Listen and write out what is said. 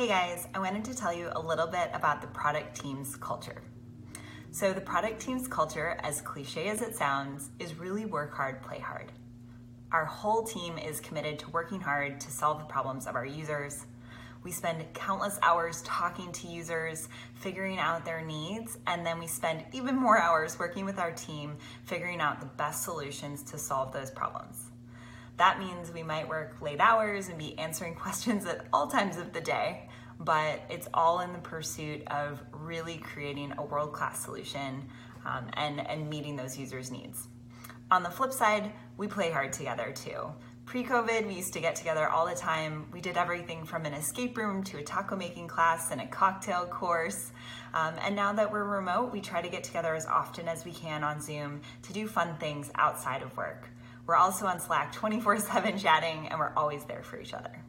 Hey guys, I wanted to tell you a little bit about the product team's culture. So, the product team's culture, as cliche as it sounds, is really work hard, play hard. Our whole team is committed to working hard to solve the problems of our users. We spend countless hours talking to users, figuring out their needs, and then we spend even more hours working with our team, figuring out the best solutions to solve those problems. That means we might work late hours and be answering questions at all times of the day, but it's all in the pursuit of really creating a world class solution um, and, and meeting those users' needs. On the flip side, we play hard together too. Pre COVID, we used to get together all the time. We did everything from an escape room to a taco making class and a cocktail course. Um, and now that we're remote, we try to get together as often as we can on Zoom to do fun things outside of work. We're also on Slack 24 7 chatting, and we're always there for each other.